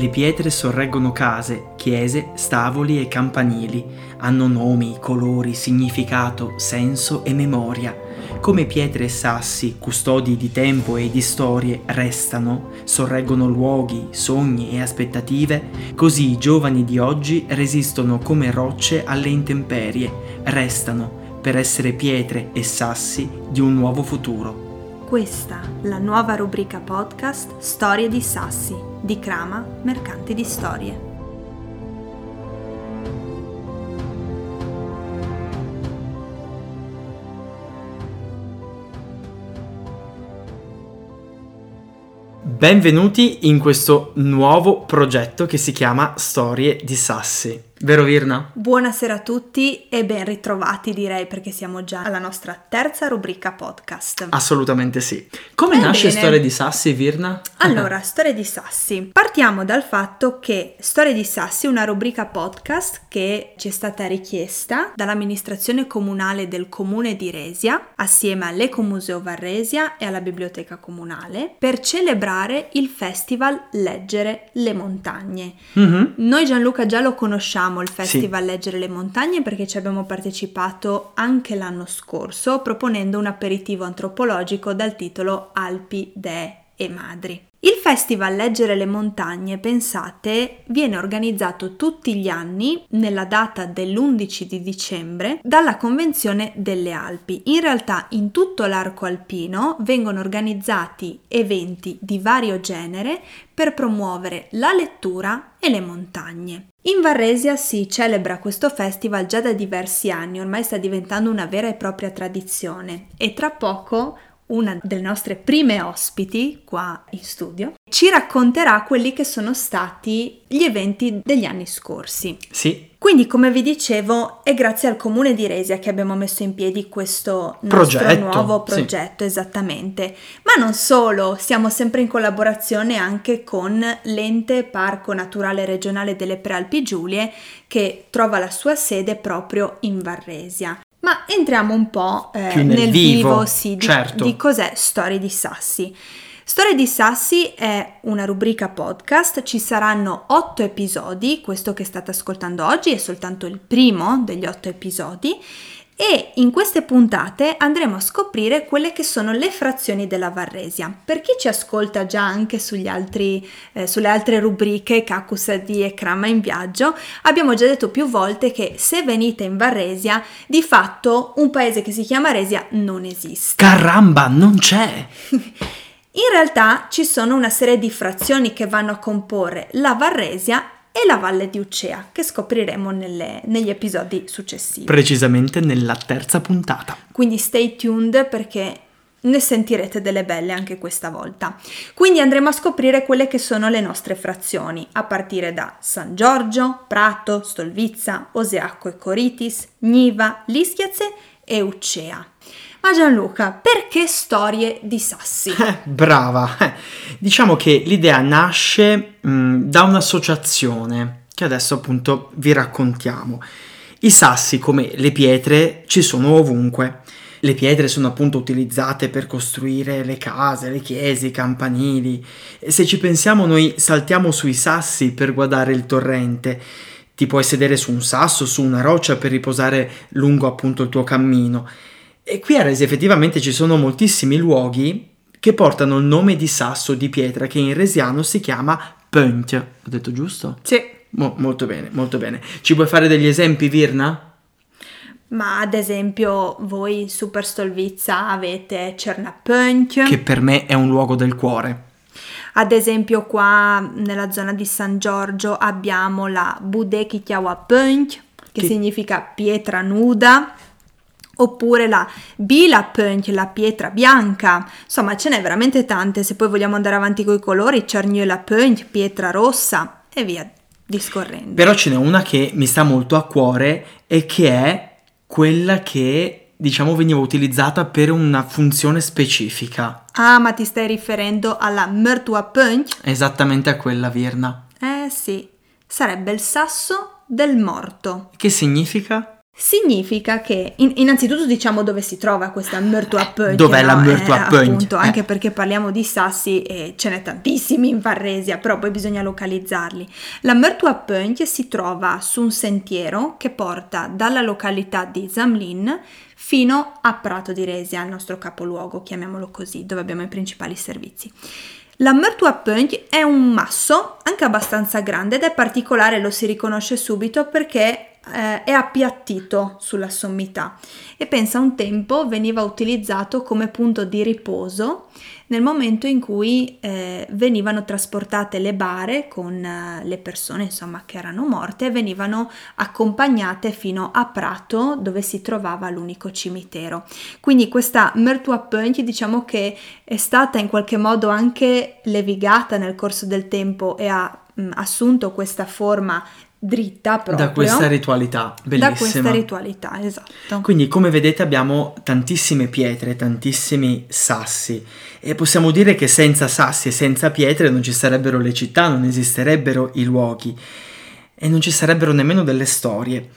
Le pietre sorreggono case, chiese, stavoli e campanili. Hanno nomi, colori, significato, senso e memoria. Come pietre e sassi, custodi di tempo e di storie, restano, sorreggono luoghi, sogni e aspettative, così i giovani di oggi resistono come rocce alle intemperie, restano per essere pietre e sassi di un nuovo futuro. Questa, la nuova rubrica podcast Storie di Sassi, di Crama, Mercanti di Storie. Benvenuti in questo nuovo progetto che si chiama Storie di Sassi. Vero Virna? Buonasera a tutti e ben ritrovati direi perché siamo già alla nostra terza rubrica podcast. Assolutamente sì. Come Va nasce bene. Storie di Sassi, Virna? Allora, Storie di Sassi. Partiamo dal fatto che Storie di Sassi è una rubrica podcast che ci è stata richiesta dall'amministrazione comunale del comune di Resia assieme all'Ecomuseo Varresia e alla Biblioteca Comunale per celebrare il festival Leggere le montagne. Mhm. Noi Gianluca già lo conosciamo il Festival Leggere le Montagne perché ci abbiamo partecipato anche l'anno scorso proponendo un aperitivo antropologico dal titolo Alpi, Dee e Madri. Festival Leggere le Montagne, pensate, viene organizzato tutti gli anni nella data dell'11 di dicembre dalla Convenzione delle Alpi. In realtà in tutto l'arco alpino vengono organizzati eventi di vario genere per promuovere la lettura e le montagne. In Varresia si celebra questo festival già da diversi anni, ormai sta diventando una vera e propria tradizione e tra poco una delle nostre prime ospiti qua in studio ci racconterà quelli che sono stati gli eventi degli anni scorsi. Sì, Quindi, come vi dicevo, è grazie al comune di Resia che abbiamo messo in piedi questo Progetto, nuovo sì. progetto, esattamente. Ma non solo, siamo sempre in collaborazione anche con l'ente Parco Naturale Regionale delle Prealpi Giulie che trova la sua sede proprio in Varresia. Ma entriamo un po' eh, Più nel vivo, sì, di, certo. di cos'è Storie di Sassi. Storie di Sassi è una rubrica podcast, ci saranno otto episodi, questo che state ascoltando oggi è soltanto il primo degli otto episodi e in queste puntate andremo a scoprire quelle che sono le frazioni della Varresia. Per chi ci ascolta già anche sugli altri, eh, sulle altre rubriche Cacusadi e Crama in viaggio, abbiamo già detto più volte che se venite in Varresia, di fatto un paese che si chiama Resia non esiste. caramba, non c'è! In realtà ci sono una serie di frazioni che vanno a comporre la Varresia e la Valle di Ucea, che scopriremo nelle- negli episodi successivi. Precisamente nella terza puntata. Quindi stay tuned perché ne sentirete delle belle anche questa volta. Quindi andremo a scoprire quelle che sono le nostre frazioni, a partire da San Giorgio, Prato, Stolvizza, Oseacco e Coritis, Niva, Lischiaze e Ucea. Ma Gianluca, perché storie di sassi? Eh, brava! Eh, Diciamo che l'idea nasce mh, da un'associazione che adesso appunto vi raccontiamo. I sassi, come le pietre, ci sono ovunque. Le pietre sono appunto utilizzate per costruire le case, le chiese, i campanili. Se ci pensiamo noi saltiamo sui sassi per guardare il torrente. Ti puoi sedere su un sasso, su una roccia per riposare lungo appunto il tuo cammino. E qui a Resi effettivamente ci sono moltissimi luoghi che portano il nome di sasso di pietra che in resiano si chiama Pönt. Ho detto giusto? Sì. Mo- molto bene, molto bene. Ci puoi fare degli esempi, Virna? Ma ad esempio voi in Super Stolvizza avete Cernapönch, Che per me è un luogo del cuore. ad esempio qua nella zona di San Giorgio abbiamo la Budekitjawapönch, che Che- significa pietra nuda, oppure la Bilapönch, la pietra bianca. Insomma, ce n'è veramente tante, se poi vogliamo andare avanti con i colori, Cernjölapönch, pietra rossa e via discorrendo. Però ce n'è una che mi sta molto a cuore e che è quella che, diciamo, veniva utilizzata per una funzione specifica. Ah, ma ti stai riferendo alla Mörtuapönch? Esattamente a quella, Virna. Eh sì, sarebbe il sasso del morto. Che significa? Significa che, in, innanzitutto diciamo dove si trova questa Mörtuapönche. Dov'è no? la Mörtuapönche? Eh, appunto, Eh. anche perché parliamo di sassi e ce n'è tantissimi in Varresia, però poi bisogna localizzarli. La Mörtuapönche si trova su un sentiero che porta dalla località di Zamlin fino a Prato di Resia, il nostro capoluogo, chiamiamolo così, dove abbiamo i principali servizi. La Mörtuapönche è un masso anche abbastanza grande ed è particolare, lo si riconosce subito perché eh, è appiattito sulla sommità e pensa un tempo veniva utilizzato come punto di riposo nel momento in cui eh, venivano trasportate le bare con eh, le persone insomma che erano morte e venivano accompagnate fino a Prato dove si trovava l'unico cimitero. Quindi questa Mörtuapönche diciamo che è stata in qualche modo anche levigata nel corso del tempo e ha mh, assunto questa forma dritta proprio Da questa ritualità bellissima. da questa ritualità, esatto. Quindi, come vedete, abbiamo tantissime pietre, tantissimi sassi. E possiamo dire che senza sassi e senza pietre non ci sarebbero le città, non esisterebbero i luoghi e non ci sarebbero nemmeno delle storie.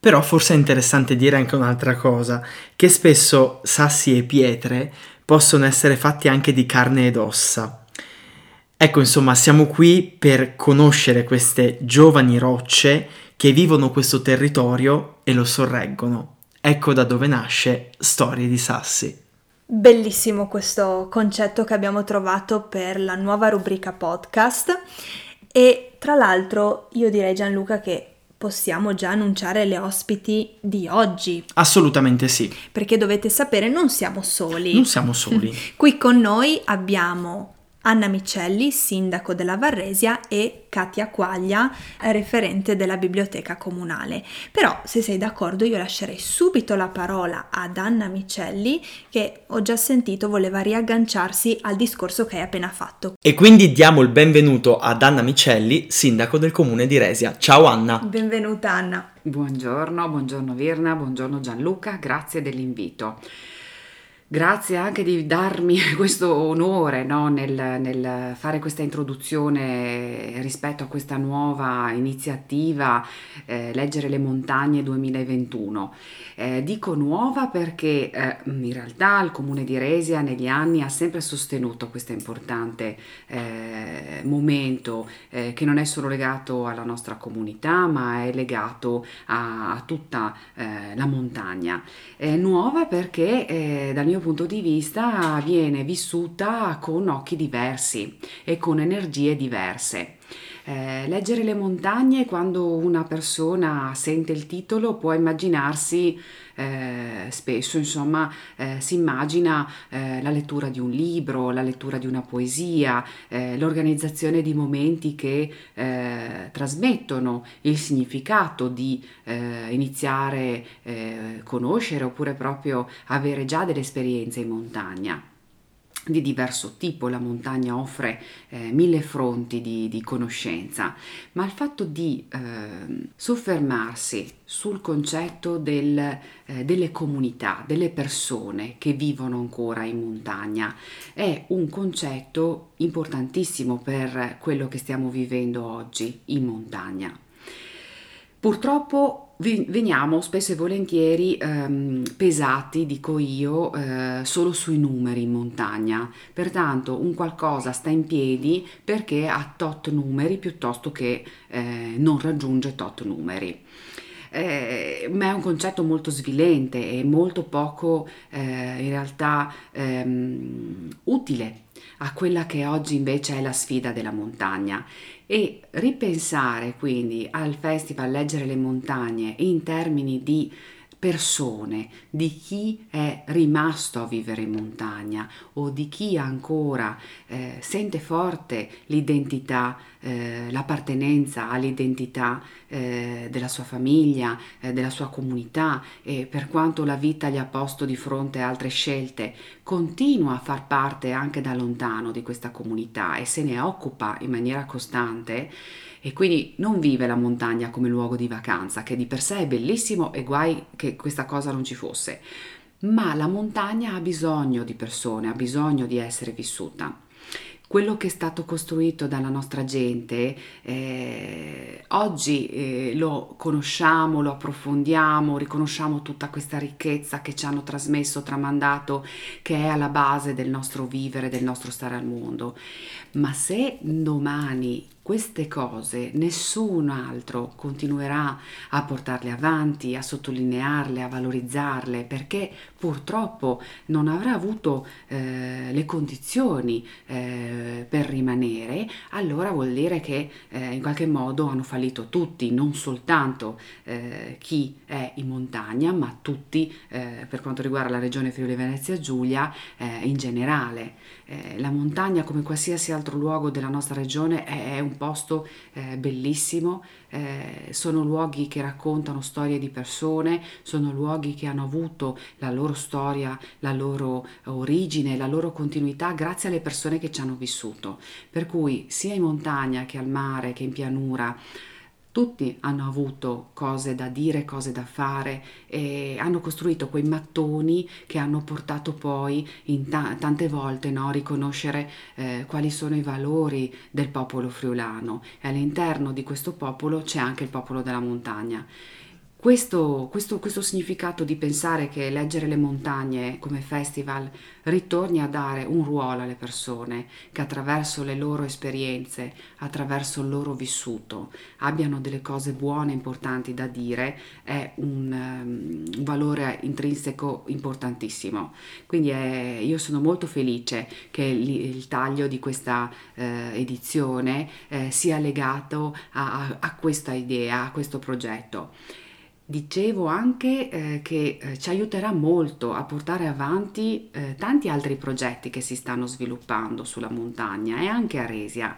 Però forse è interessante dire anche un'altra cosa, che spesso sassi e pietre possono essere fatti anche di carne ed ossa. Ecco, insomma, siamo qui per conoscere queste giovani rocce che vivono questo territorio e lo sorreggono. Ecco da dove nasce Storie di Sassi. Bellissimo questo concetto che abbiamo trovato per la nuova rubrica podcast e tra l'altro io direi Gianluca che possiamo già annunciare le ospiti di oggi Assolutamente sì, perché dovete sapere non siamo soli. non siamo soli. Qui con noi abbiamo Anna Micelli, sindaco della Varresia, e Katia Quaglia, referente della biblioteca comunale. Però, se sei d'accordo, io lascerei subito la parola ad Anna Micelli, che ho già sentito voleva riagganciarsi al discorso che hai appena fatto. E quindi diamo il benvenuto ad Anna Micelli, sindaco del comune di Resia. Ciao Anna. Benvenuta Anna. Buongiorno, buongiorno Virna, buongiorno Gianluca, grazie dell'invito. Grazie anche di darmi questo onore no, nel, nel fare questa introduzione rispetto a questa nuova iniziativa eh, Leggere le montagne 2021. Eh, dico nuova perché eh, in realtà il comune di Resia negli anni ha sempre sostenuto questo importante eh, momento eh, che non è solo legato alla nostra comunità ma è legato a, a tutta eh, la montagna. È nuova perché dal mio punto di vista viene vissuta con occhi diversi e con energie diverse. Eh, leggere le montagne quando una persona sente il titolo può immaginarsi eh, spesso insomma eh, si immagina eh, la lettura di un libro, la lettura di una poesia, eh, l'organizzazione di momenti che eh, trasmettono il significato di iniziare a conoscere oppure proprio avere già delle esperienze in montagna di diverso tipo, la montagna offre eh, mille fronti di, di, conoscenza, ma il fatto di eh, soffermarsi sul concetto del, eh, delle comunità, delle persone che vivono ancora in montagna, è un concetto importantissimo per quello che stiamo vivendo oggi in montagna. Purtroppo veniamo spesso e volentieri ehm, pesati, dico io, eh, solo sui numeri in montagna. Pertanto un qualcosa sta in piedi perché ha tot numeri piuttosto che eh, non raggiunge tot numeri. Eh, ma è un concetto molto svilente e molto poco eh, in realtà ehm, utile a quella che oggi invece è la sfida della montagna e ripensare quindi al festival Leggere le montagne in termini di persone, di chi è rimasto a vivere in montagna o di chi ancora eh, sente forte l'identità, eh, l'appartenenza all'identità eh, della sua famiglia, eh, della sua comunità e per quanto la vita gli ha posto di fronte altre scelte, continua a far parte anche da lontano di questa comunità e se ne occupa in maniera costante e quindi non vive la montagna come luogo di vacanza, che di per sé è bellissimo e guai che questa cosa non ci fosse, ma la montagna ha bisogno di persone, ha bisogno di essere vissuta. quello che è stato costruito dalla nostra gente, eh, oggi eh, lo conosciamo, lo approfondiamo, riconosciamo tutta questa ricchezza che ci hanno trasmesso, tramandato, che è alla base del nostro vivere, del nostro stare al mondo. Ma se domani queste cose nessun altro continuerà a portarle avanti, a sottolinearle, a valorizzarle, perché purtroppo non avrà avuto eh, le condizioni eh, per rimanere, allora vuol dire che eh, in qualche modo hanno fallito tutti, non soltanto eh, chi è in montagna, ma tutti eh, per quanto riguarda la regione Friuli Venezia Giulia eh, in generale. la montagna, come qualsiasi altro luogo della nostra regione, è, è un posto eh, bellissimo, eh, sono luoghi che raccontano storie di persone, sono luoghi che hanno avuto la loro storia, la loro origine, la loro continuità grazie alle persone che ci hanno vissuto. Per cui sia in montagna che al mare che in pianura, tutti hanno avuto cose da dire, cose da fare e hanno costruito quei mattoni che hanno portato poi ta- tante volte no, a riconoscere eh, quali sono i valori del popolo friulano e all'interno di questo popolo c'è anche il popolo della montagna. Questo, questo, questo, significato di pensare che leggere le montagne come festival ritorni a dare un ruolo alle persone che attraverso le loro esperienze, attraverso il loro vissuto, abbiano delle cose buone, importanti da dire, è un, um, un valore intrinseco importantissimo. Quindi è, io sono molto felice che il, il taglio di questa eh, edizione eh, sia legato a, a questa idea, a questo progetto. Dicevo anche eh, che eh, ci aiuterà molto a portare avanti eh, tanti altri progetti che si stanno sviluppando sulla montagna e anche a Resia.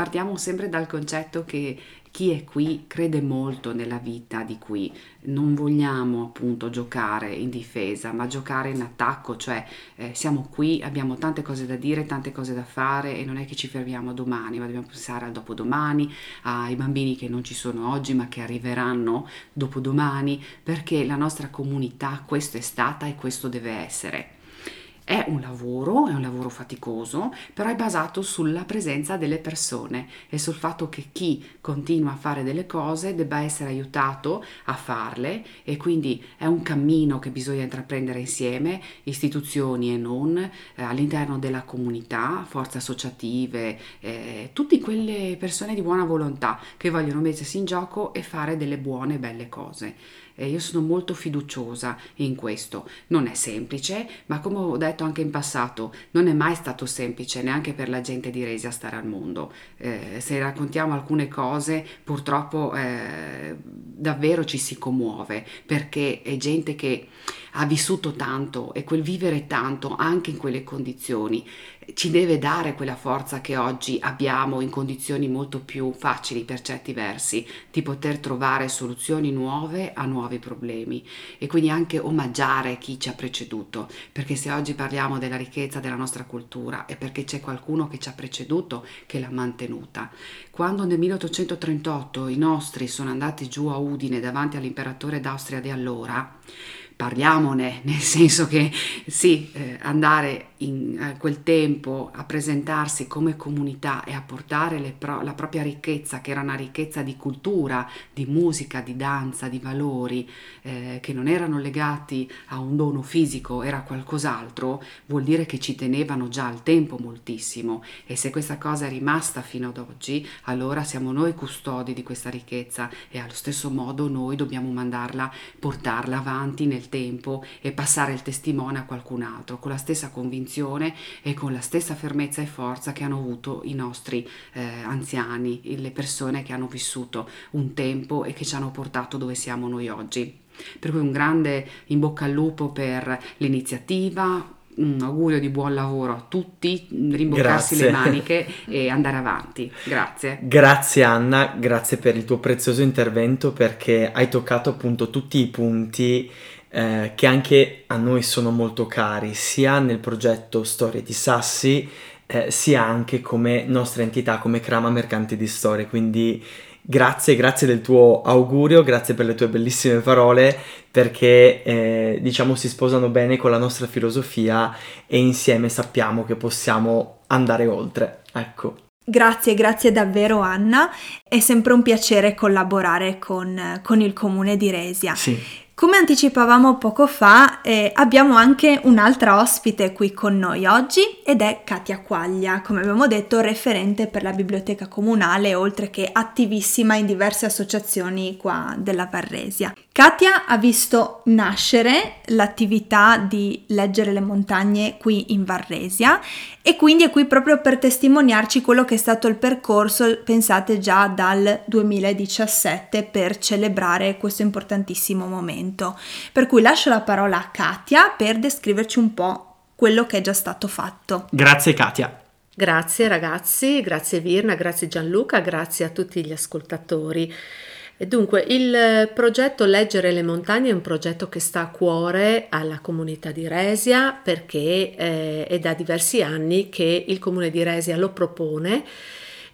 Partiamo sempre dal concetto che chi è qui crede molto nella vita di qui, non vogliamo appunto giocare in difesa, ma giocare in attacco, cioè eh, siamo qui, abbiamo tante cose da dire, tante cose da fare e non è che ci fermiamo domani, ma dobbiamo pensare al dopodomani, ai bambini che non ci sono oggi ma che arriveranno dopodomani, perché la nostra comunità questo è stata e questo deve essere. È un lavoro, è un lavoro faticoso, però è basato sulla presenza delle persone e sul fatto che chi continua a fare delle cose debba essere aiutato a farle e quindi è un cammino che bisogna intraprendere insieme, istituzioni e non, eh, all'interno della comunità, forze associative, eh, tutte quelle persone di buona volontà che vogliono mettersi in gioco e fare delle buone, belle cose e io sono molto fiduciosa in questo. Non è semplice, ma come ho detto anche in passato, non è mai stato semplice neanche per la gente di Resia stare al mondo. Eh, se raccontiamo alcune cose, purtroppo eh, davvero ci si commuove perché è gente che ha vissuto tanto e quel vivere tanto anche in quelle condizioni ci deve dare quella forza che oggi abbiamo in condizioni molto più facili per certi versi di poter trovare soluzioni nuove a nuovi problemi e quindi anche omaggiare chi ci ha preceduto. Perché se oggi parliamo della ricchezza della nostra cultura è perché c'è qualcuno che ci ha preceduto che l'ha mantenuta. Quando nel 1838 i nostri sono andati giù a Udine davanti all'imperatore d'Austria di allora parliamone, nel senso che sì, eh, andare in quel tempo a presentarsi come comunità e a portare pro- la propria ricchezza, che era una ricchezza di cultura, di musica, di danza, di valori, eh, che non erano legati a un dono fisico, era qualcos'altro, vuol dire che ci tenevano già al tempo moltissimo. E se questa cosa è rimasta fino ad oggi, allora siamo noi custodi di questa ricchezza e allo stesso modo noi dobbiamo mandarla, portarla avanti nel tempo e passare il testimone a qualcun altro con la stessa convinzione e con la stessa fermezza e forza che hanno avuto i nostri eh, anziani, le persone che hanno vissuto un tempo e che ci hanno portato dove siamo noi oggi. Per cui un grande in bocca al lupo per l'iniziativa, un augurio di buon lavoro a tutti, rimboccarsi grazie. le maniche e andare avanti. Grazie. Grazie Anna, grazie per il tuo prezioso intervento perché hai toccato appunto tutti i punti eh, che anche a noi sono molto cari, sia nel progetto Storie di Sassi, eh, sia anche come nostra entità, come Crama Mercanti di Storie. Quindi Grazie, grazie del tuo augurio, grazie per le tue bellissime parole, perché eh, diciamo si sposano bene con la nostra filosofia e insieme sappiamo che possiamo andare oltre. Ecco. Grazie, grazie davvero Anna, è sempre un piacere collaborare con, con il comune di Resia. Sì. Come anticipavamo poco fa, eh, abbiamo anche un'altra ospite qui con noi oggi ed è Katia Quaglia, come abbiamo detto referente per la biblioteca comunale oltre che attivissima in diverse associazioni qua della Varresia. Katia ha visto nascere l'attività di leggere le montagne qui in Varresia e quindi è qui proprio per testimoniarci quello che è stato il percorso, pensate già dal 2017 per celebrare questo importantissimo momento. Per cui lascio la parola a Katia per descriverci un po' quello che è già stato fatto. Grazie Katia. Grazie ragazzi, grazie Virna, grazie Gianluca, grazie a tutti gli ascoltatori. Dunque, il progetto Leggere le montagne è un progetto che sta a cuore alla comunità di Resia perché eh, è da diversi anni che il comune di Resia lo propone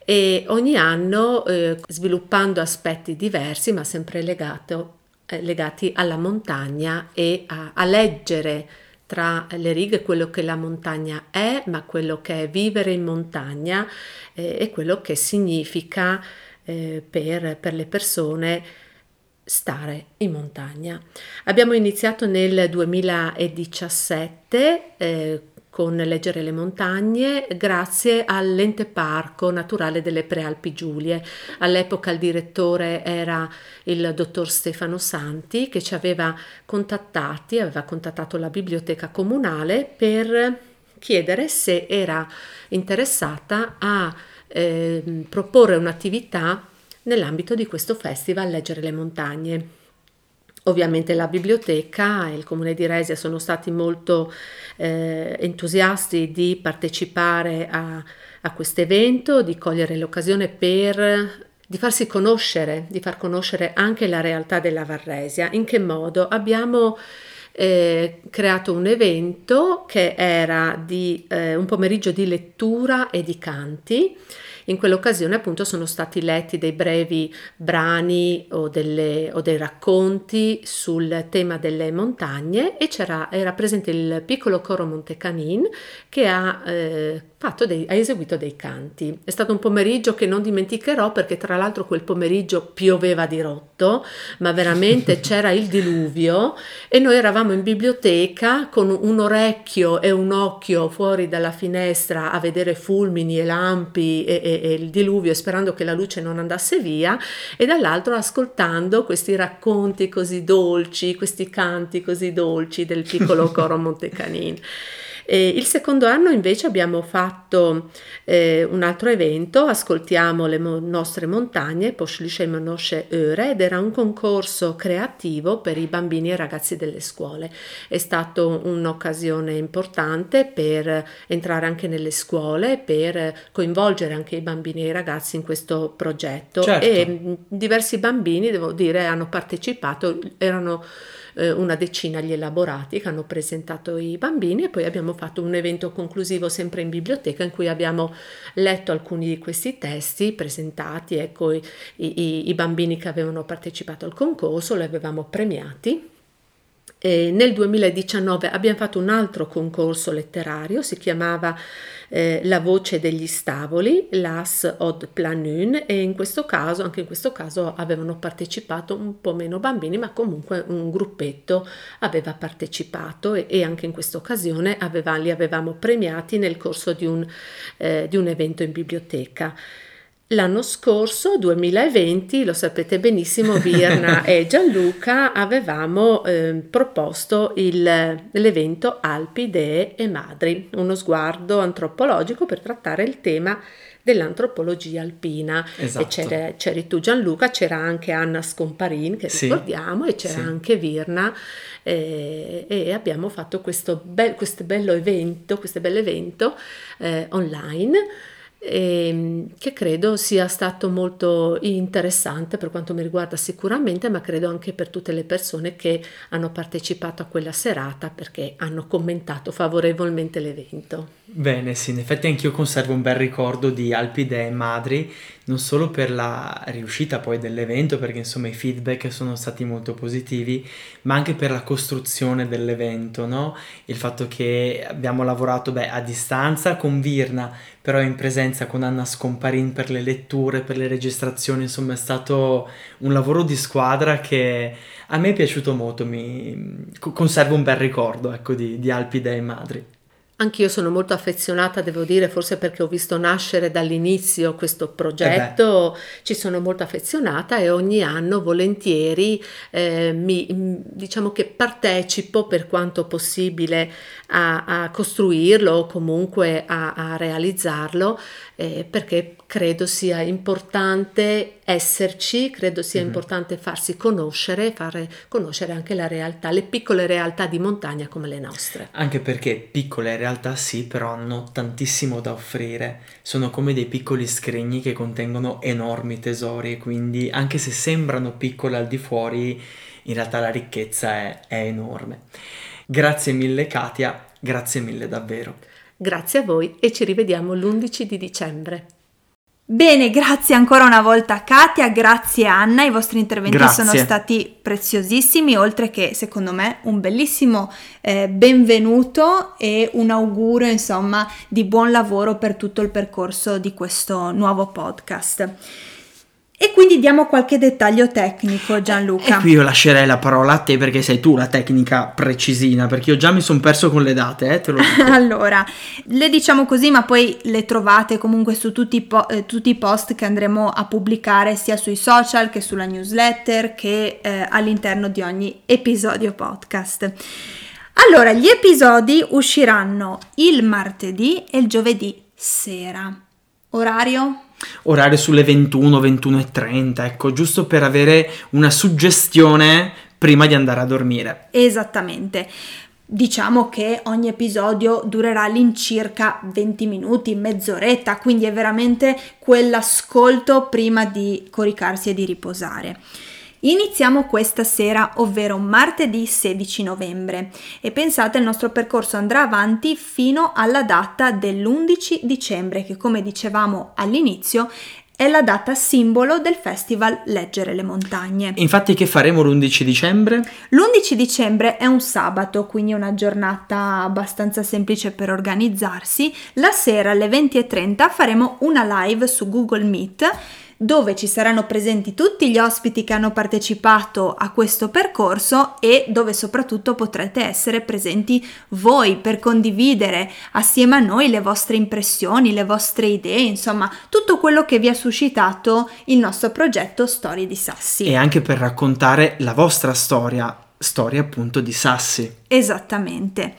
e ogni anno eh, sviluppando aspetti diversi ma sempre legato, eh, legati alla montagna e a, a leggere tra le righe quello che la montagna è, ma quello che è vivere in montagna eh, e quello che significa eh, per, per, le persone stare in montagna. Abbiamo iniziato nel 2017 eh, con Leggere le montagne grazie all'ente parco naturale delle Prealpi Giulie. All'epoca il direttore era il dottor Stefano Santi che ci aveva contattati, aveva contattato la biblioteca comunale per chiedere se era interessata a eh, proporre un'attività nell'ambito di questo festival Leggere le montagne. Ovviamente la biblioteca e il comune di Resia sono stati molto eh, entusiasti di partecipare a, a questo evento, di cogliere l'occasione per di farsi conoscere, di far conoscere anche la realtà della Varresia. In che modo? Abbiamo eh, creato un evento che era di eh, un pomeriggio di lettura e di canti in quell'occasione appunto sono stati letti dei brevi brani o, delle, o dei racconti sul tema delle montagne e c'era, era presente il piccolo coro Montecanin che ha eh, dei, ha eseguito dei canti. È stato un pomeriggio che non dimenticherò perché tra l'altro quel pomeriggio pioveva di rotto, ma veramente c'era il diluvio e noi eravamo in biblioteca con un orecchio e un occhio fuori dalla finestra a vedere fulmini e lampi e, e, e il diluvio sperando che la luce non andasse via e dall'altro ascoltando questi racconti così dolci, questi canti così dolci del piccolo coro Montecanin. E il secondo anno invece abbiamo fatto eh, un altro evento, Ascoltiamo le mo- nostre montagne, Poschliche Monosce Öre, ed era un concorso creativo per i bambini e ragazzi delle scuole. È stata un'occasione importante per entrare anche nelle scuole, per coinvolgere anche i bambini e i ragazzi in questo progetto. Certo. E diversi bambini, devo dire, hanno partecipato, erano eh, una decina gli elaborati che hanno presentato i bambini e poi abbiamo fatto un evento conclusivo sempre in biblioteca in cui abbiamo letto alcuni di questi testi presentati, ecco i, i, i bambini che avevano partecipato al concorso, li avevamo premiati e nel 2019 abbiamo fatto un altro concorso letterario, si chiamava eh, La voce degli stavoli, Las Od Planun, e in questo caso, anche in questo caso, avevano partecipato un po' meno bambini, ma comunque un gruppetto aveva partecipato e, e anche in questa occasione aveva, li avevamo premiati nel corso di un, eh, di un evento in biblioteca. L'anno scorso, 2020, lo sapete benissimo, Virna e Gianluca avevamo eh, proposto il, l'evento Alpi, Dee e Madri, uno sguardo antropologico per trattare il tema dell'antropologia alpina. Esatto. C'era, c'eri tu Gianluca, c'era anche Anna Scomparin che sì. ricordiamo e c'era sì. anche Virna eh, e abbiamo fatto questo, be- questo bello evento, questo bell'evento eh, online Ehm, che credo sia stato molto interessante per quanto mi riguarda sicuramente, ma credo anche per tutte le persone che hanno partecipato a quella serata perché hanno commentato favorevolmente l'evento. Bene, sì, in effetti anch'io conservo un bel ricordo di Alpide e Madri non solo per la riuscita poi dell'evento, perché insomma i feedback sono stati molto positivi, ma anche per la costruzione dell'evento, no? Il fatto che abbiamo lavorato beh, a distanza con Virna, però in presenza con Anna Scomparin per le letture, per le registrazioni, insomma è stato un lavoro di squadra che a me è piaciuto molto, mi conservo un bel ricordo ecco, di, di Alpi Dei Madri. Anch'io sono molto affezionata, devo dire, forse perché ho visto nascere dall'inizio questo progetto, eh ci sono molto affezionata e ogni anno volentieri eh, mi, diciamo che partecipo per quanto possibile a, a costruirlo o comunque a, a realizzarlo eh, perché credo sia importante esserci, credo sia mm-hmm. importante farsi conoscere, fare conoscere anche la realtà, le piccole realtà di montagna come le nostre. Anche perché piccole realtà sì, però hanno tantissimo da offrire, sono come dei piccoli scrigni che contengono enormi tesori, quindi anche se sembrano piccole al di fuori, in realtà la ricchezza è, è enorme. Grazie mille Katia, grazie mille davvero. Grazie a voi e ci rivediamo l'11 di dicembre. Bene, grazie ancora una volta a Katia, grazie Anna, i vostri interventi grazie. sono stati preziosissimi, oltre che secondo me un bellissimo eh, benvenuto e un augurio insomma di buon lavoro per tutto il percorso di questo nuovo podcast. E quindi diamo qualche dettaglio tecnico, Gianluca. E qui io lascerei la parola a te perché sei tu la tecnica precisina, perché io già mi sono perso con le date, eh, te lo dico. allora, le diciamo così, ma poi le trovate comunque su tutti i, po- eh, tutti i, post che andremo a pubblicare sia sui social che sulla newsletter che eh, all'interno di ogni episodio podcast. Allora, gli episodi usciranno il martedì e il giovedì sera. Orario? Orario sulle 21, 21 e 30, ecco, giusto per avere una suggestione prima di andare a dormire. Esattamente. Diciamo che ogni episodio durerà all'incirca 20 minuti, mezz'oretta, quindi è veramente quell'ascolto prima di coricarsi e di riposare. Iniziamo questa sera, ovvero martedì 16 novembre e pensate il nostro percorso andrà avanti fino alla data dell'11 dicembre che come dicevamo all'inizio è la data simbolo del festival Leggere le montagne. Infatti che faremo l'11 dicembre? L'11 dicembre è un sabato, quindi una giornata abbastanza semplice per organizzarsi. La sera alle 20.30 faremo una live su Google Meet dove ci saranno presenti tutti gli ospiti che hanno partecipato a questo percorso e dove soprattutto potrete essere presenti voi per condividere assieme a noi le vostre impressioni, le vostre idee, insomma tutto quello che vi ha suscitato il nostro progetto Storie di Sassi. E anche per raccontare la vostra storia, storia appunto di Sassi. Esattamente.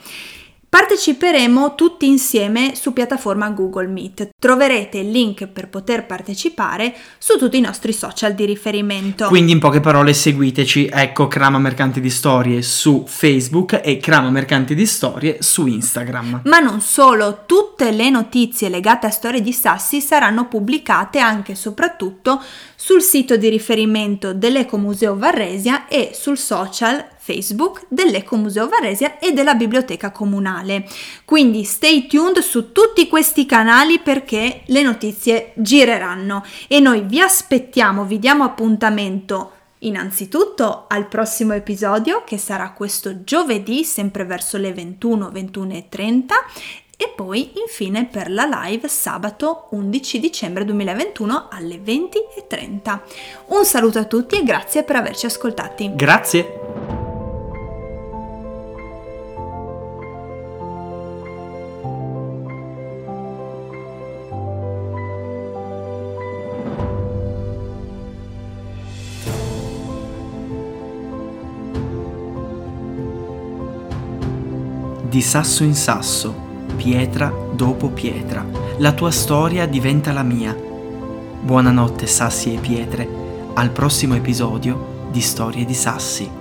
Parteciperemo tutti insieme su piattaforma Google Meet. Troverete il link per poter partecipare su tutti i nostri social di riferimento. Quindi in poche parole seguiteci, ecco Crama Mercanti di Storie su Facebook e Crama Mercanti di Storie su Instagram. Ma non solo, tutte le notizie legate a Storie di Sassi saranno pubblicate anche e soprattutto sul sito di riferimento dell'Ecomuseo Varresia e sul social Facebook dell'Ecomuseo Varresia e della Biblioteca Comunale. Quindi stay tuned su tutti questi canali perché le notizie gireranno e noi vi aspettiamo, vi diamo appuntamento innanzitutto al prossimo episodio che sarà questo giovedì sempre verso le 21, 21 e 30 e poi infine per la live sabato 11 dicembre 2021 alle 20.30. Un saluto a tutti e grazie per averci ascoltati. Grazie. Di sasso in sasso, pietra dopo pietra, la tua storia diventa la mia. Buonanotte sassi e pietre, al prossimo episodio di Storie di Sassi.